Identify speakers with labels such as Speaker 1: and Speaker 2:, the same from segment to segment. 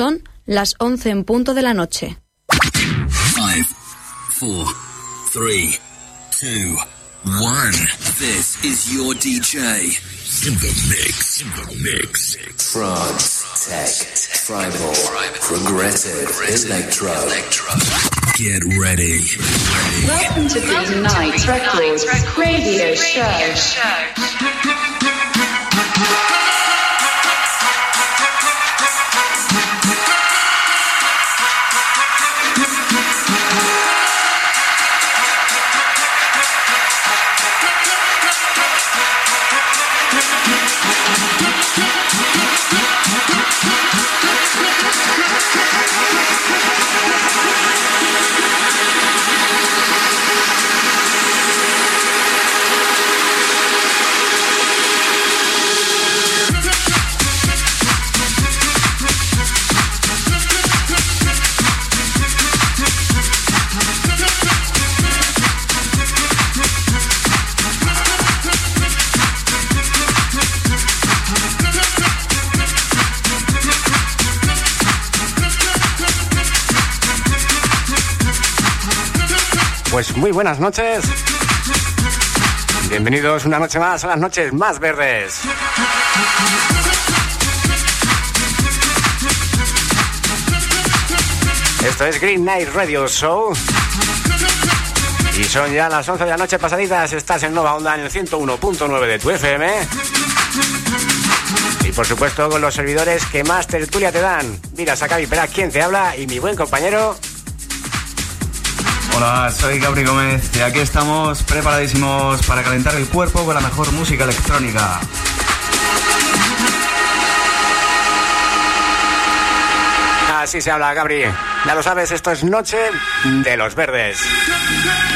Speaker 1: Son las 11 en punto de la noche.
Speaker 2: 5, 4, 3, 2, 1. This is your DJ. In the mix. In the mix.
Speaker 3: Trance, tech, tribal, progressive, electro.
Speaker 2: Get ready.
Speaker 4: Welcome to Green Night Records radio show.
Speaker 5: buenas noches. Bienvenidos una noche más a las noches más verdes. Esto es Green Night Radio Show. Y son ya las 11 de la noche pasaditas. Estás en Nova Onda en el 101.9 de tu FM. Y por supuesto con los servidores que más tertulia te dan. Mira, Sacabi Pera, quien te habla y mi buen compañero
Speaker 6: Hola, soy Gabri Gómez y aquí estamos preparadísimos para calentar el cuerpo con la mejor música electrónica.
Speaker 5: Así se habla, Gabri. Ya lo sabes, esto es Noche de los Verdes.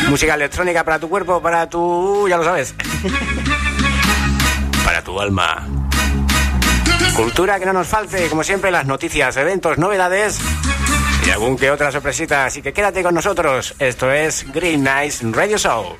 Speaker 5: Música electrónica para tu cuerpo, para tu... ya lo sabes. para tu alma. Cultura que no nos falte, como siempre, las noticias, eventos, novedades algún que otra sorpresita. Así que quédate con nosotros. Esto es Green Nights Radio Show.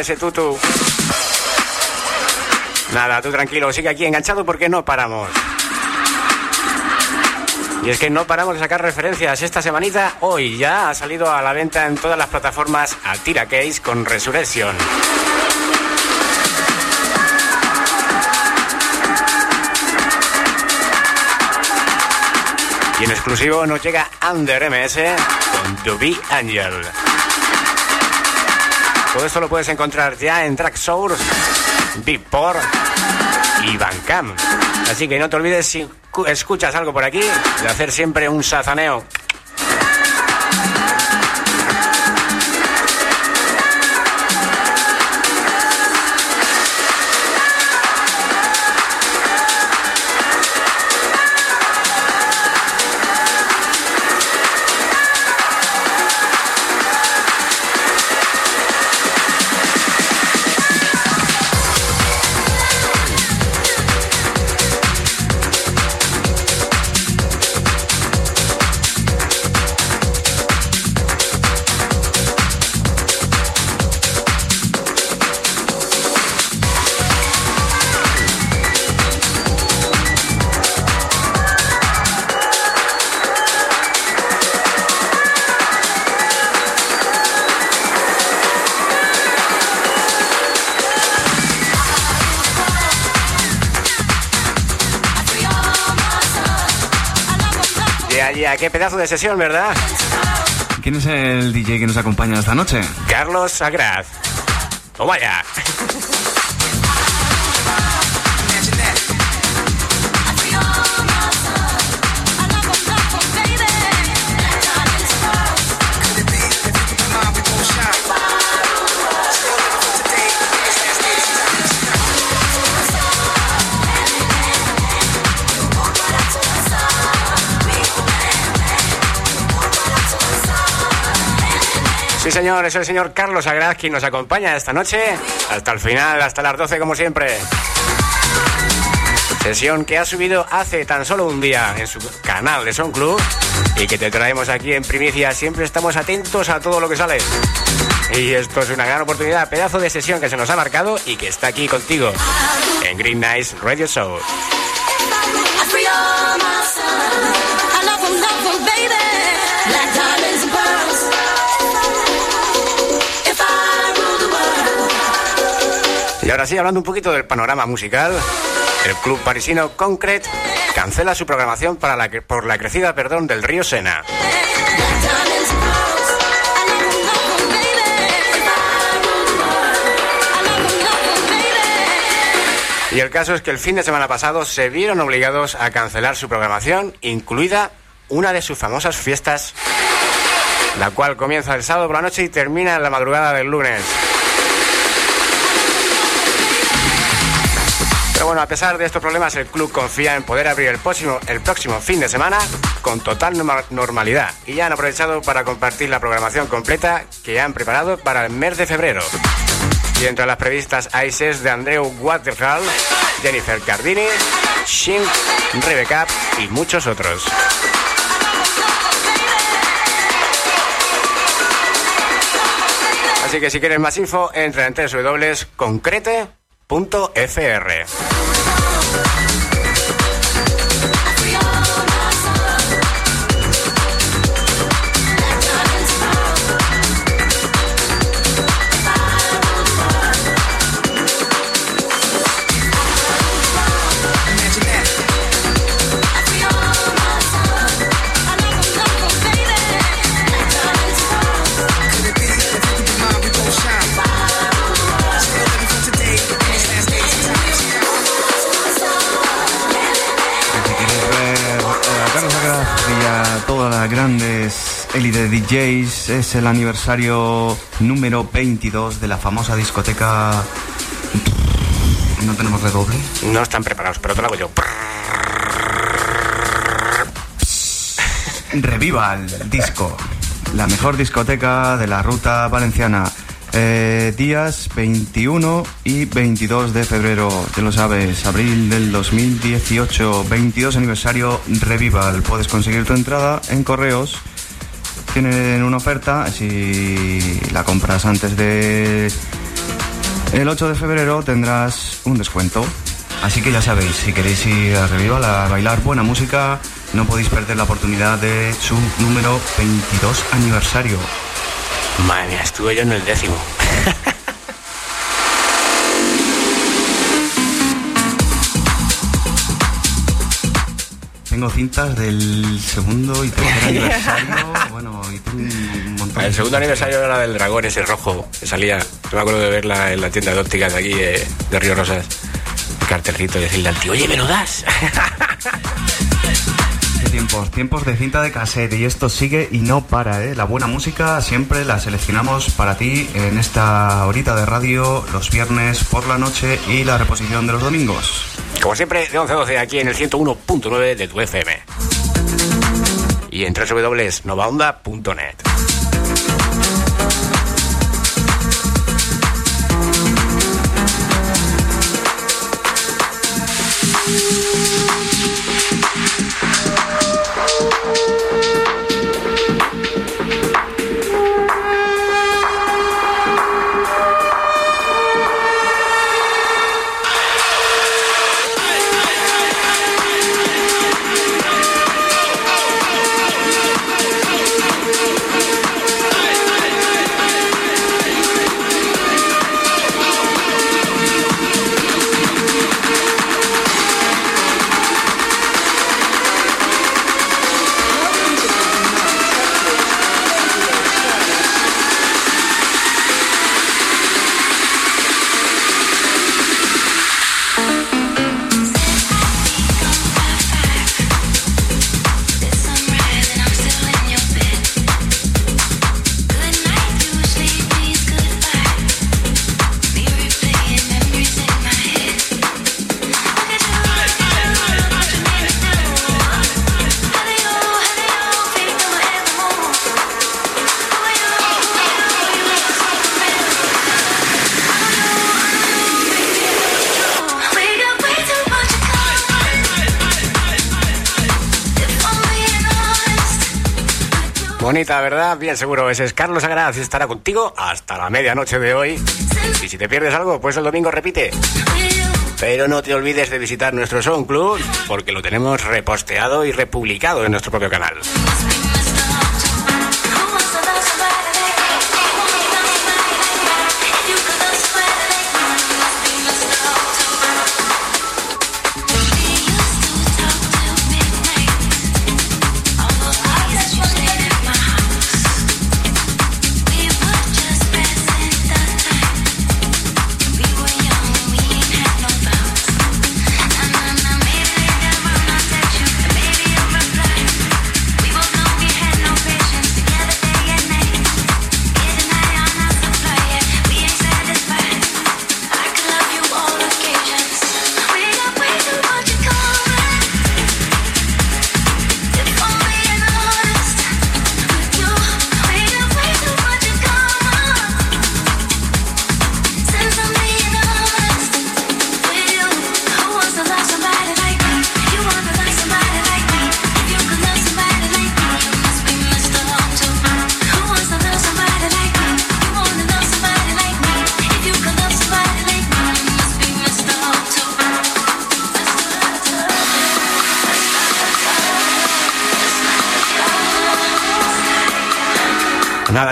Speaker 5: Ese tutu. Nada, tú tranquilo, sigue aquí enganchado porque no paramos. Y es que no paramos de sacar referencias. Esta semanita, hoy ya ha salido a la venta en todas las plataformas Altira Case con Resurrection. Y en exclusivo nos llega Under MS Duby Angel. Todo esto lo puedes encontrar ya en Tracksource, Beatport y Bandcamp. Así que no te olvides si escuchas algo por aquí de hacer siempre un sazaneo qué pedazo de sesión, ¿verdad?
Speaker 6: ¿Quién es el DJ que nos acompaña esta noche?
Speaker 5: Carlos Agraz. ¡Toma ya! Sí, señor, es el señor Carlos Agraz quien nos acompaña esta noche hasta el final, hasta las 12 como siempre. Sesión que ha subido hace tan solo un día en su canal de Son Club y que te traemos aquí en primicia. Siempre estamos atentos a todo lo que sale. Y esto es una gran oportunidad, pedazo de sesión que se nos ha marcado y que está aquí contigo en Green Nice Radio Show. Y ahora sí, hablando un poquito del panorama musical, el club parisino Concrete cancela su programación por la crecida perdón, del río Sena. Y el caso es que el fin de semana pasado se vieron obligados a cancelar su programación, incluida una de sus famosas fiestas, la cual comienza el sábado por la noche y termina en la madrugada del lunes. Pero bueno, a pesar de estos problemas, el club confía en poder abrir el próximo, el próximo fin de semana con total normalidad y ya han aprovechado para compartir la programación completa que han preparado para el mes de febrero. Y entre las previstas hay ses de Andreu Waterhall, Jennifer Cardini, Shin, Rebecca y muchos otros. Así que si quieres más info, entra en www.concrete.com .fr.
Speaker 6: élite DJs. Es el aniversario número 22 de la famosa discoteca. ¿No tenemos redoble?
Speaker 5: No están preparados, pero te lo hago yo.
Speaker 6: Reviva el disco. La mejor discoteca de la ruta valenciana. Eh, días 21 y 22 de febrero, ya lo sabes, abril del 2018, 22 aniversario Revival. Puedes conseguir tu entrada en correos. Tienen una oferta, si la compras antes de el 8 de febrero tendrás un descuento. Así que ya sabéis, si queréis ir a Revival a bailar buena música, no podéis perder la oportunidad de su número 22 aniversario.
Speaker 5: Madre mía, estuve yo en el décimo.
Speaker 6: tengo cintas del segundo y tercer aniversario. bueno, y tengo un montón.
Speaker 7: El segundo aniversario era del dragón ese rojo que salía. Yo me acuerdo de verla en la tienda de ópticas de aquí eh, de Río Rosas. El cartelcito y decirle al tío, oye, ¿me lo das?
Speaker 6: Qué tiempos, tiempos de cinta de cassette y esto sigue y no para, ¿eh? La buena música siempre la seleccionamos para ti en esta horita de radio los viernes por la noche y la reposición de los domingos.
Speaker 7: Como siempre, de 11 a 12 aquí en el 101.9 de tu FM. Y en www.novaonda.net. Bonita, ¿verdad? Bien seguro, ese es Carlos Agraz estará contigo hasta la medianoche de hoy. Y si te pierdes algo, pues el domingo repite. Pero no te olvides de visitar nuestro SoundCloud porque lo tenemos reposteado y republicado en nuestro propio canal.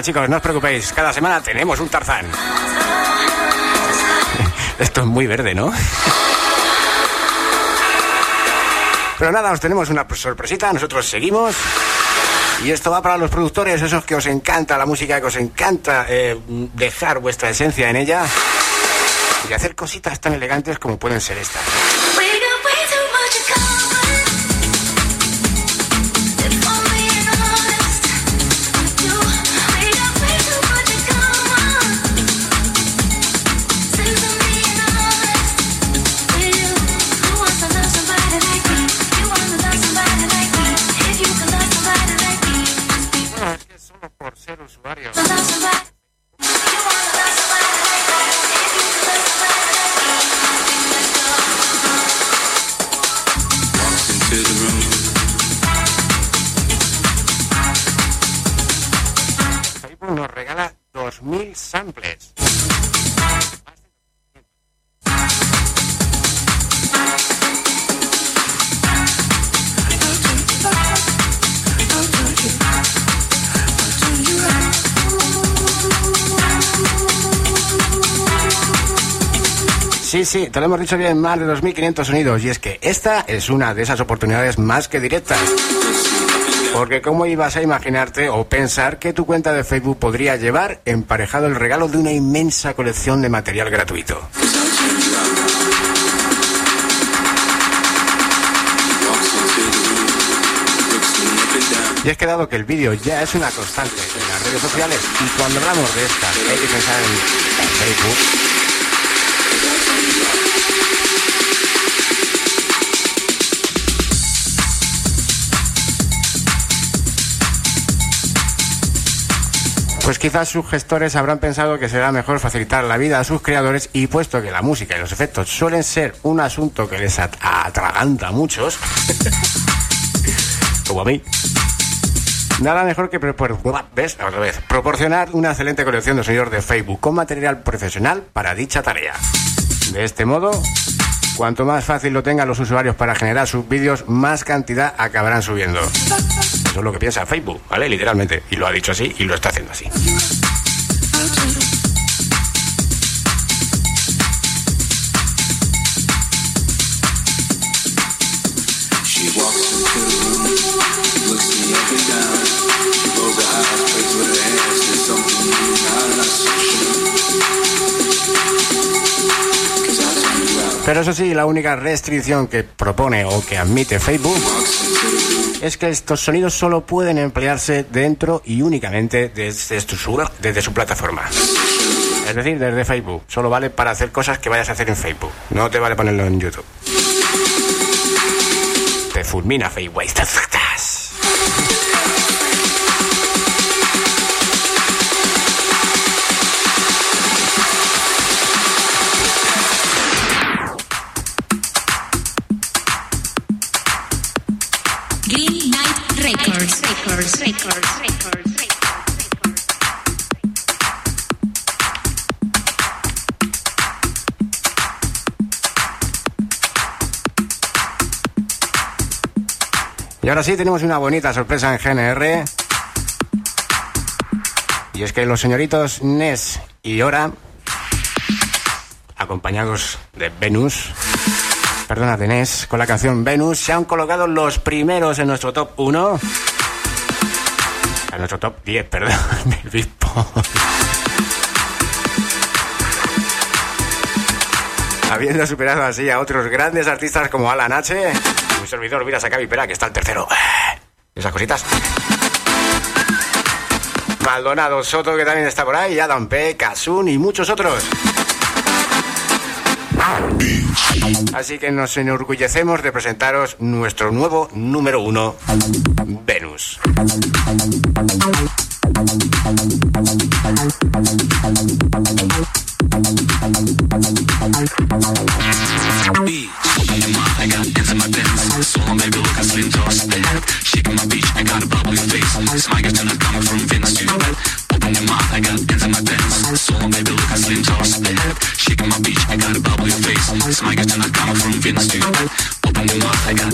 Speaker 7: Chicos, no os preocupéis. Cada semana tenemos un Tarzán. Esto es muy verde, ¿no? Pero nada, os tenemos una sorpresita. Nosotros seguimos. Y esto va para los productores, esos que os encanta la música, que os encanta eh, dejar vuestra esencia en ella y hacer cositas tan elegantes como pueden ser estas.
Speaker 5: Sí, sí, te lo hemos dicho bien, más de 2.500 sonidos. Y es que esta es una de esas oportunidades más que directas. Porque ¿cómo ibas a imaginarte o pensar que tu cuenta de Facebook podría llevar emparejado el regalo de una inmensa colección de material gratuito? Y es que dado que el vídeo ya es una constante en las redes sociales y cuando hablamos de esta hay que pensar en Facebook, Pues quizás sus gestores habrán pensado que será mejor facilitar la vida a sus creadores y puesto que la música y los efectos suelen ser un asunto que les atraganta a muchos, como a mí, nada mejor que. Otra vez, proporcionar una excelente colección de sonidos de Facebook con material profesional para dicha tarea. De este modo, cuanto más fácil lo tengan los usuarios para generar sus vídeos, más cantidad acabarán subiendo. Es lo que piensa Facebook, ¿vale? Literalmente. Y lo ha dicho así y lo está haciendo así. Pero eso sí, la única restricción que propone o que admite Facebook es que estos sonidos solo pueden emplearse dentro y únicamente desde su, desde su plataforma. Es decir, desde Facebook. Solo vale para hacer cosas que vayas a hacer en Facebook. No te vale ponerlo en YouTube. Te fulmina Facebook. Y ahora sí tenemos una bonita sorpresa en GNR. Y es que los señoritos Nes y Ora, acompañados de Venus, perdona, de Nes, con la canción Venus, se han colocado los primeros en nuestro top 1 nuestro top 10, perdón, del Habiendo superado así a otros grandes artistas como Alan H, un servidor Mira Sacabi Pera, que está el tercero. Esas cositas. Maldonado Soto, que también está por ahí, Adam P, Kasun y muchos otros. Así que nos enorgullecemos de presentaros nuestro nuevo número uno, Venus.
Speaker 8: bubbling toss. The hat, shaking my beach, I got a bubbly face. Smile is not coming from Venus to your. Open your mouth, I got ends in my pants. So long, baby, look, I slim toss. The hat, shaking my beach, I got a bubbly face. Smile is not coming from Venus to your. Open your mouth, I got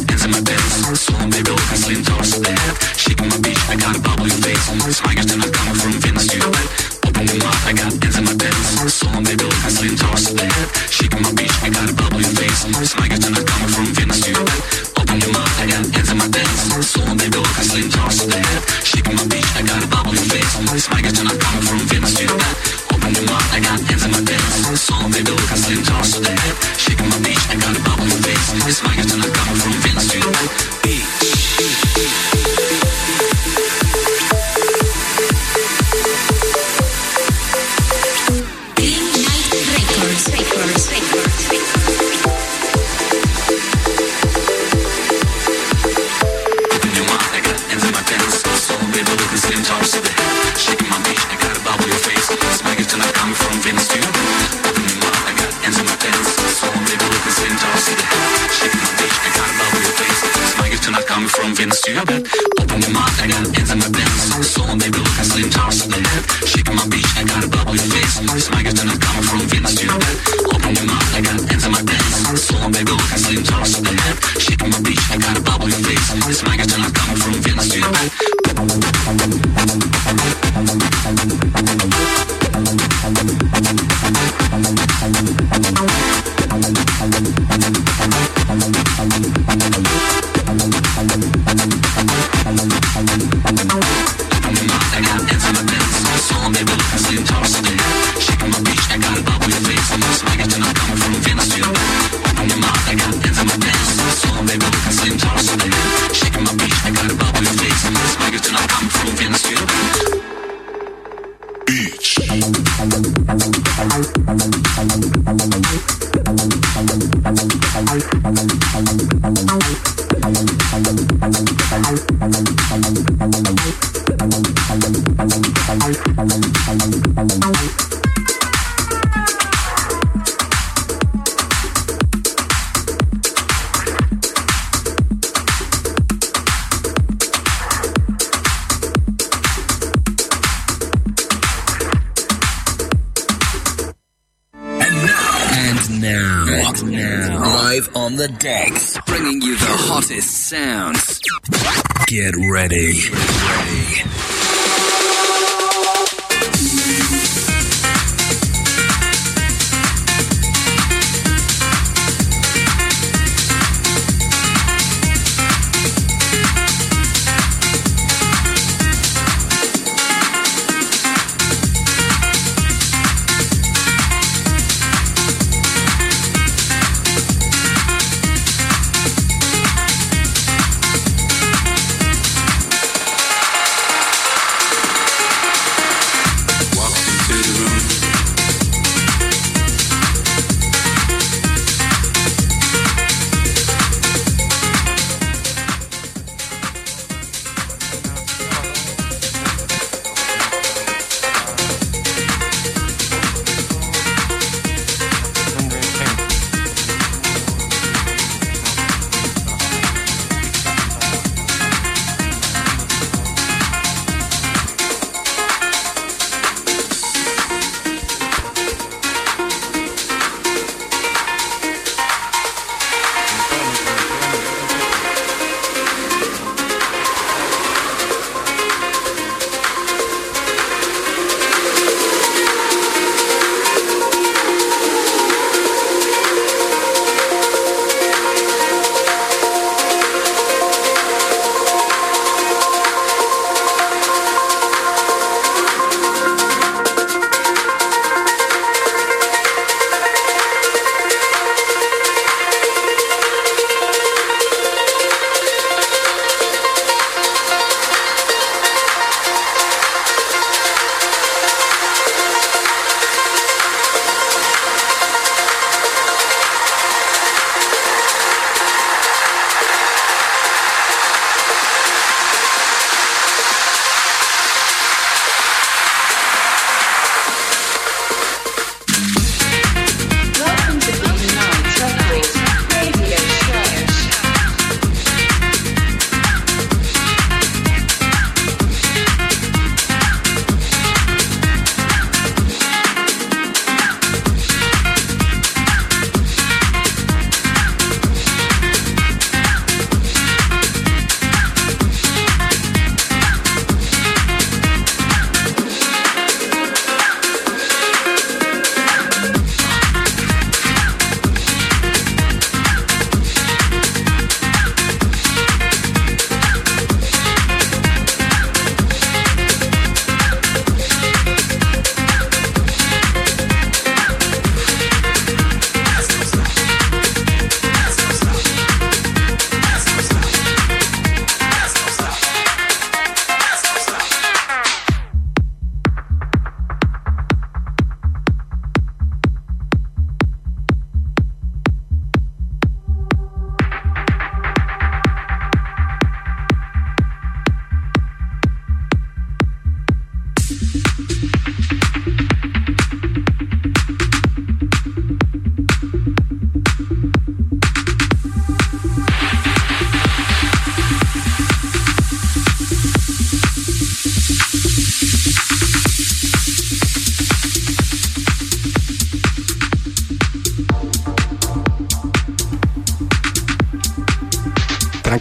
Speaker 8: Beach. The
Speaker 2: decks, bringing you the hottest sounds. Get ready. ready.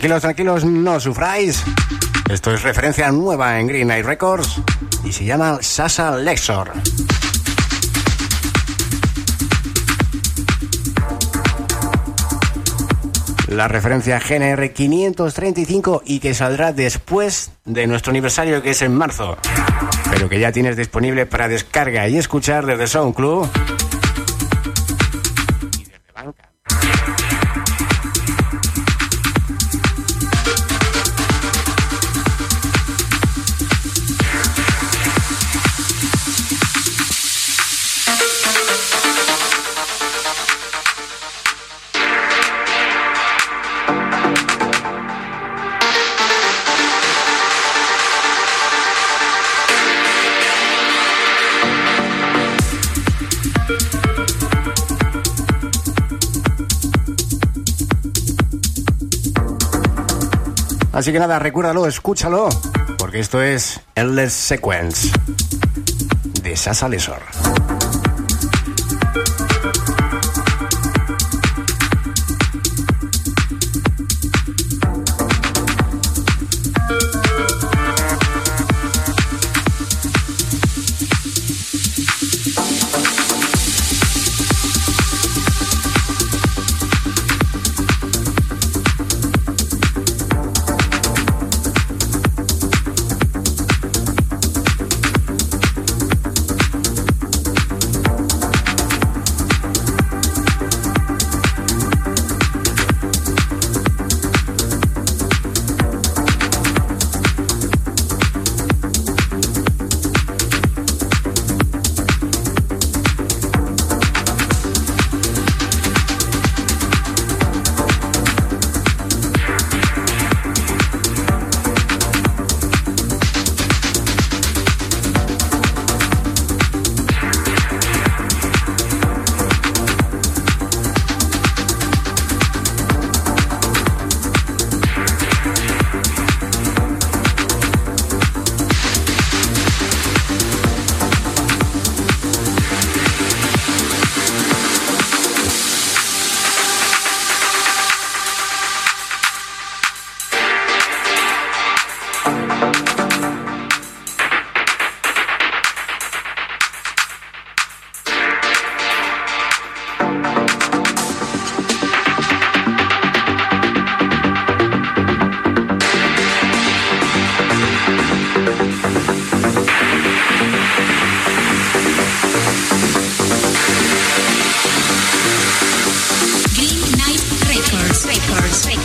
Speaker 5: Tranquilos, tranquilos, no sufráis. Esto es referencia nueva en Green Eye Records y se llama Sasa Lexor. La referencia GNR 535 y que saldrá después de nuestro aniversario que es en marzo, pero que ya tienes disponible para descarga y escuchar desde SoundCloud Así que nada, recuérdalo, escúchalo, porque esto es Endless Sequence de Sasa Lesor. Records.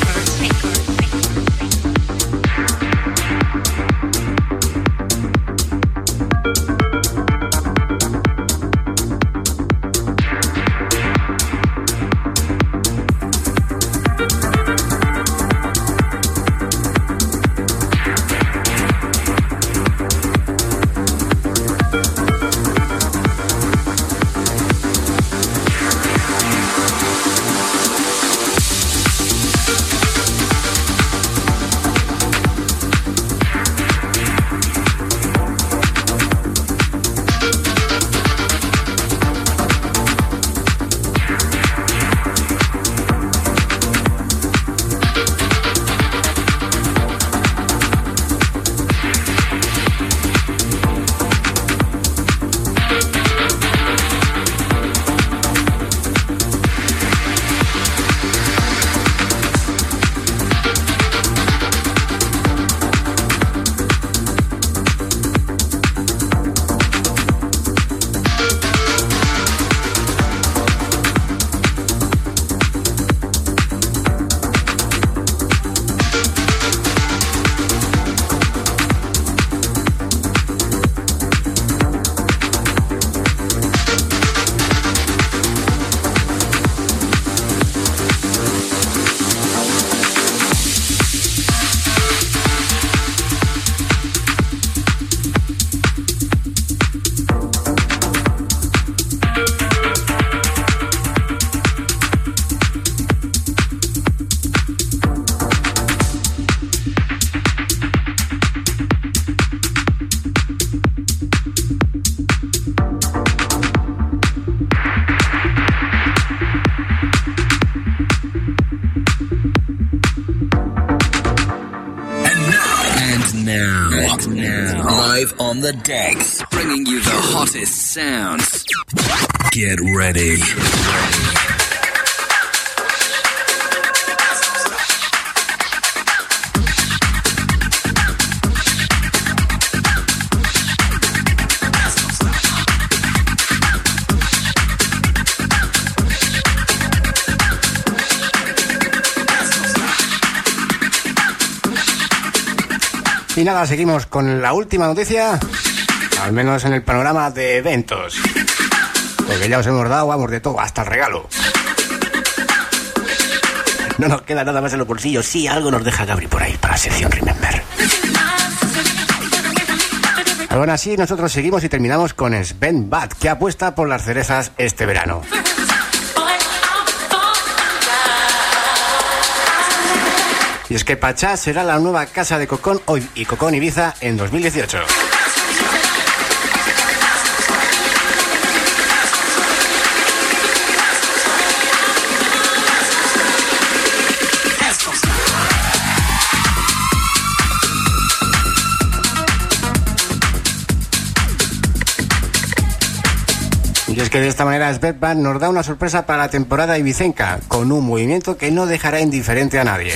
Speaker 2: On the decks, bringing you the hottest sounds. Get ready.
Speaker 5: Y nada, seguimos con la última noticia, al menos en el panorama de eventos. Porque ya os hemos dado, vamos, de todo, hasta el regalo. No nos queda nada más en los bolsillos. Sí, algo nos deja Gabri por ahí para la sección Remember. Aún así, nosotros seguimos y terminamos con Sven Bad, que apuesta por las cerezas este verano. Y es que Pachá será la nueva casa de Cocón hoy y Cocón Ibiza en 2018. Y es que de esta manera Svetbank nos da una sorpresa para la temporada ibicenca, con un movimiento que no dejará indiferente a nadie.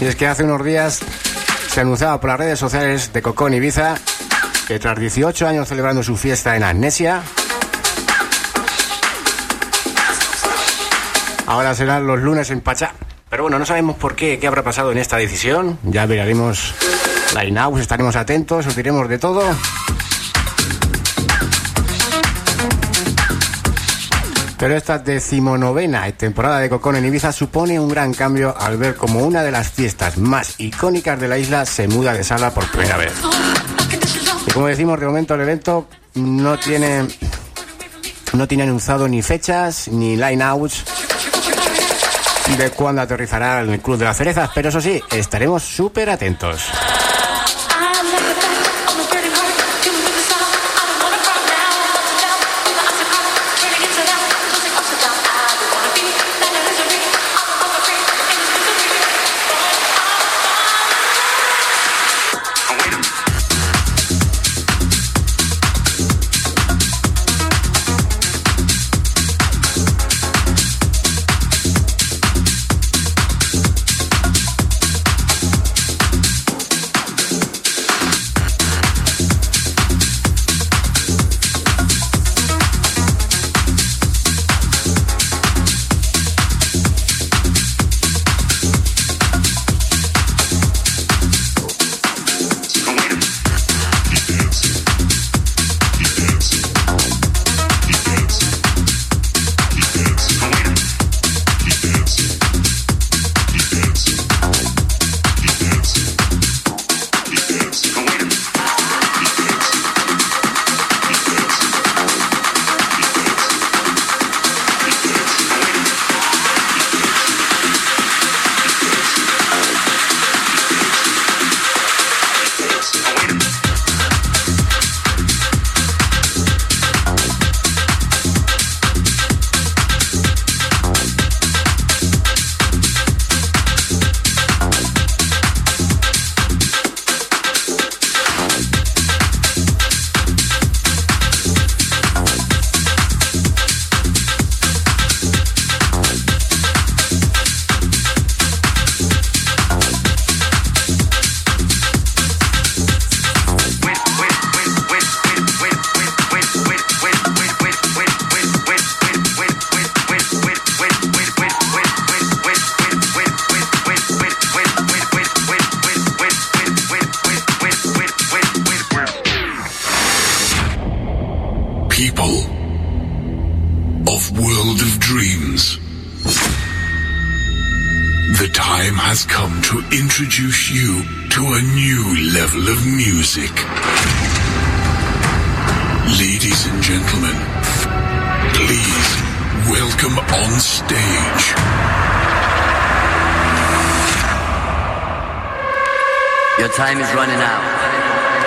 Speaker 5: Y es que hace unos días se anunciaba por las redes sociales de Cocón Ibiza que tras 18 años celebrando su fiesta en Amnesia, ahora serán los lunes en Pachá. Pero bueno, no sabemos por qué, qué habrá pasado en esta decisión. Ya veremos la INAUS, estaremos atentos, os diremos de todo. Pero esta decimonovena temporada de Cocón en Ibiza supone un gran cambio al ver como una de las fiestas más icónicas de la isla se muda de sala por primera vez. Y como decimos, de momento el evento no tiene, no tiene anunciado ni fechas ni line-outs de cuándo aterrizará el Club de las Cerezas, pero eso sí, estaremos súper atentos.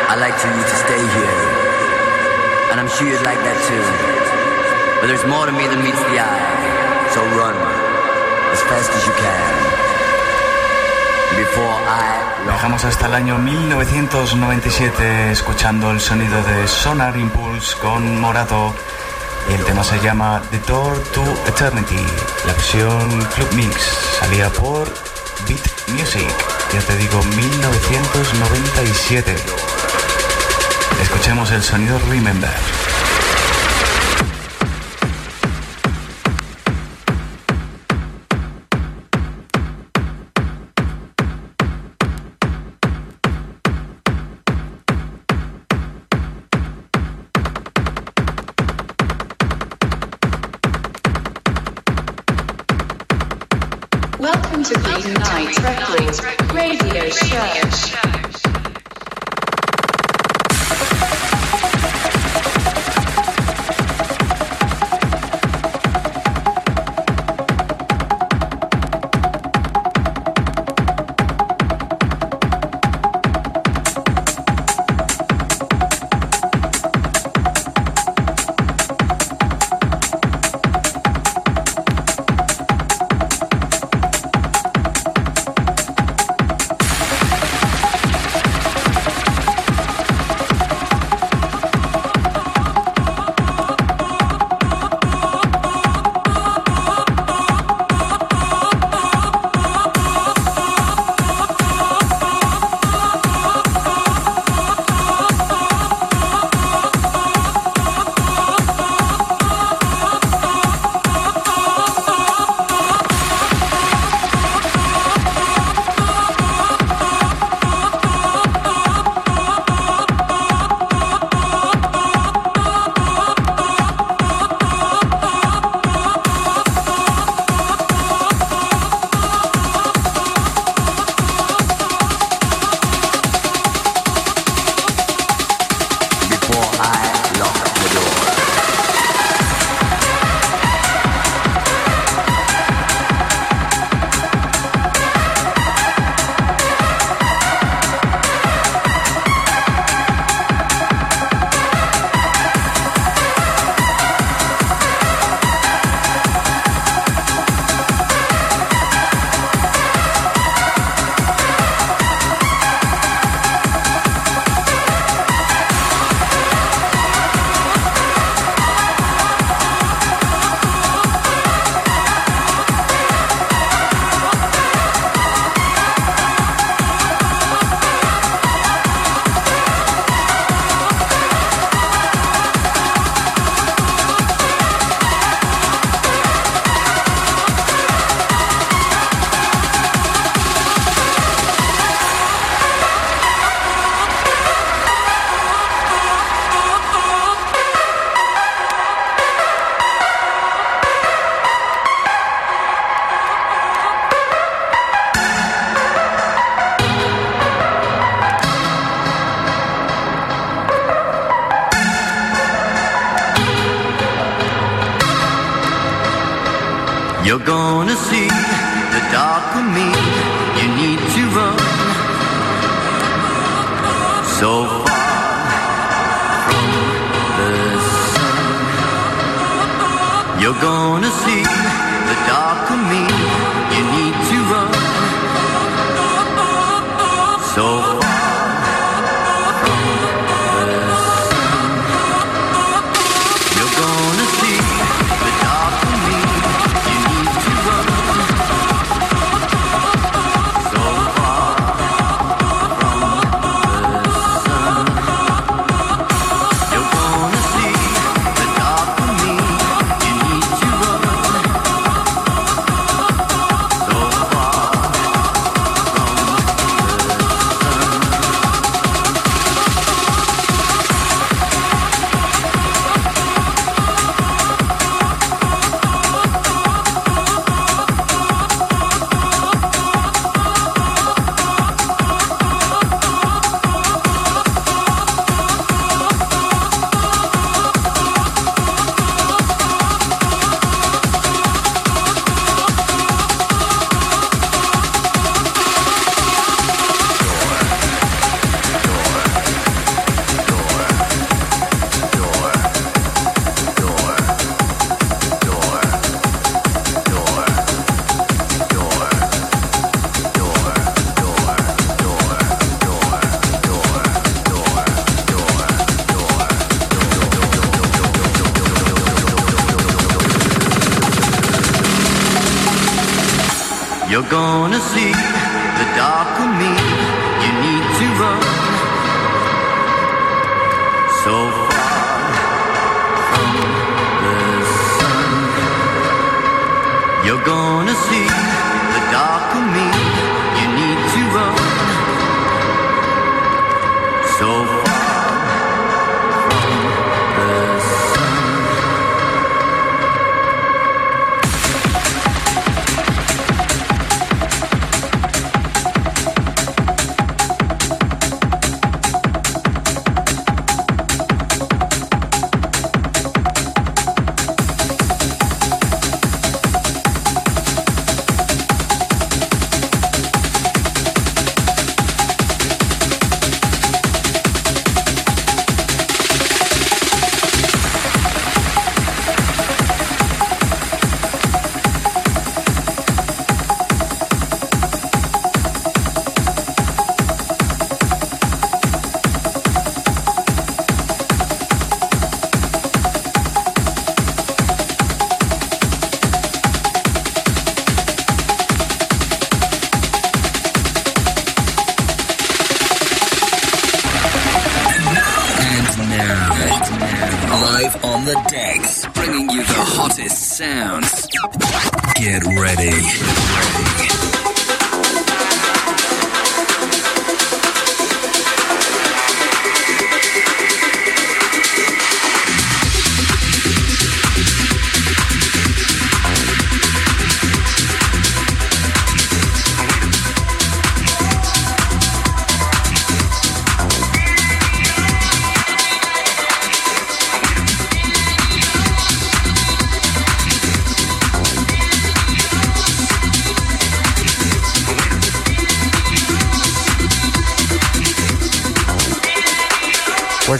Speaker 9: I'd like for you to stay here. And I'm sure you'd like that too. But there's more to me than meets the eye. So run as fast as you can. Before I
Speaker 6: Viajamos hasta el año 1997 escuchando el sonido de Sonar Impulse con Morato y el tema se llama The Door to Eternity. La versión Club Mix salía por Beat Music, ya te digo 1997. Escuchemos el sonido Remember.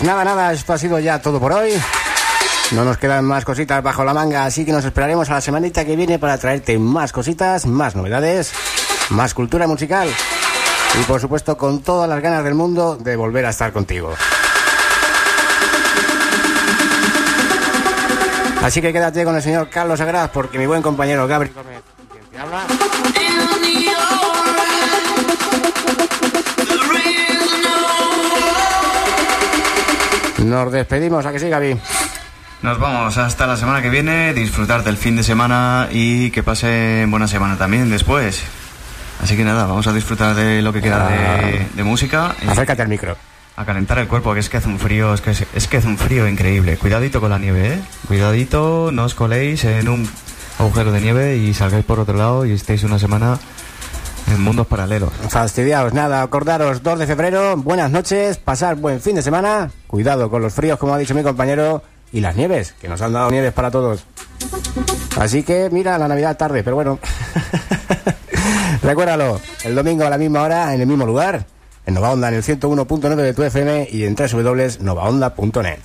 Speaker 5: Nada, nada, esto ha sido ya todo por hoy. No nos quedan más cositas bajo la manga, así que nos esperaremos a la semanita que viene para traerte más cositas, más novedades, más cultura musical y por supuesto con todas las ganas del mundo de volver a estar contigo. Así que quédate con el señor Carlos Agraz porque mi buen compañero Gabriel nos despedimos, a que sí, Gaby.
Speaker 6: Nos vamos hasta la semana que viene, disfrutar del fin de semana y que pasen buena semana también después. Así que nada, vamos a disfrutar de lo que queda de, de música.
Speaker 5: Acércate al micro.
Speaker 6: A calentar el cuerpo, que es que hace un frío, es que, es que hace un frío increíble. Cuidadito con la nieve, ¿eh? Cuidadito, no os coléis en un agujero de nieve y salgáis por otro lado y estéis una semana en mundos paralelos.
Speaker 5: Fastidiaos, pues nada, acordaros, 2 de febrero, buenas noches, pasar buen fin de semana, cuidado con los fríos, como ha dicho mi compañero, y las nieves, que nos han dado nieves para todos. Así que mira, la Navidad tarde, pero bueno. Recuérdalo, el domingo a la misma hora, en el mismo lugar, en Nova Onda, en el 101.9 de tu FM y en www.novaonda.net.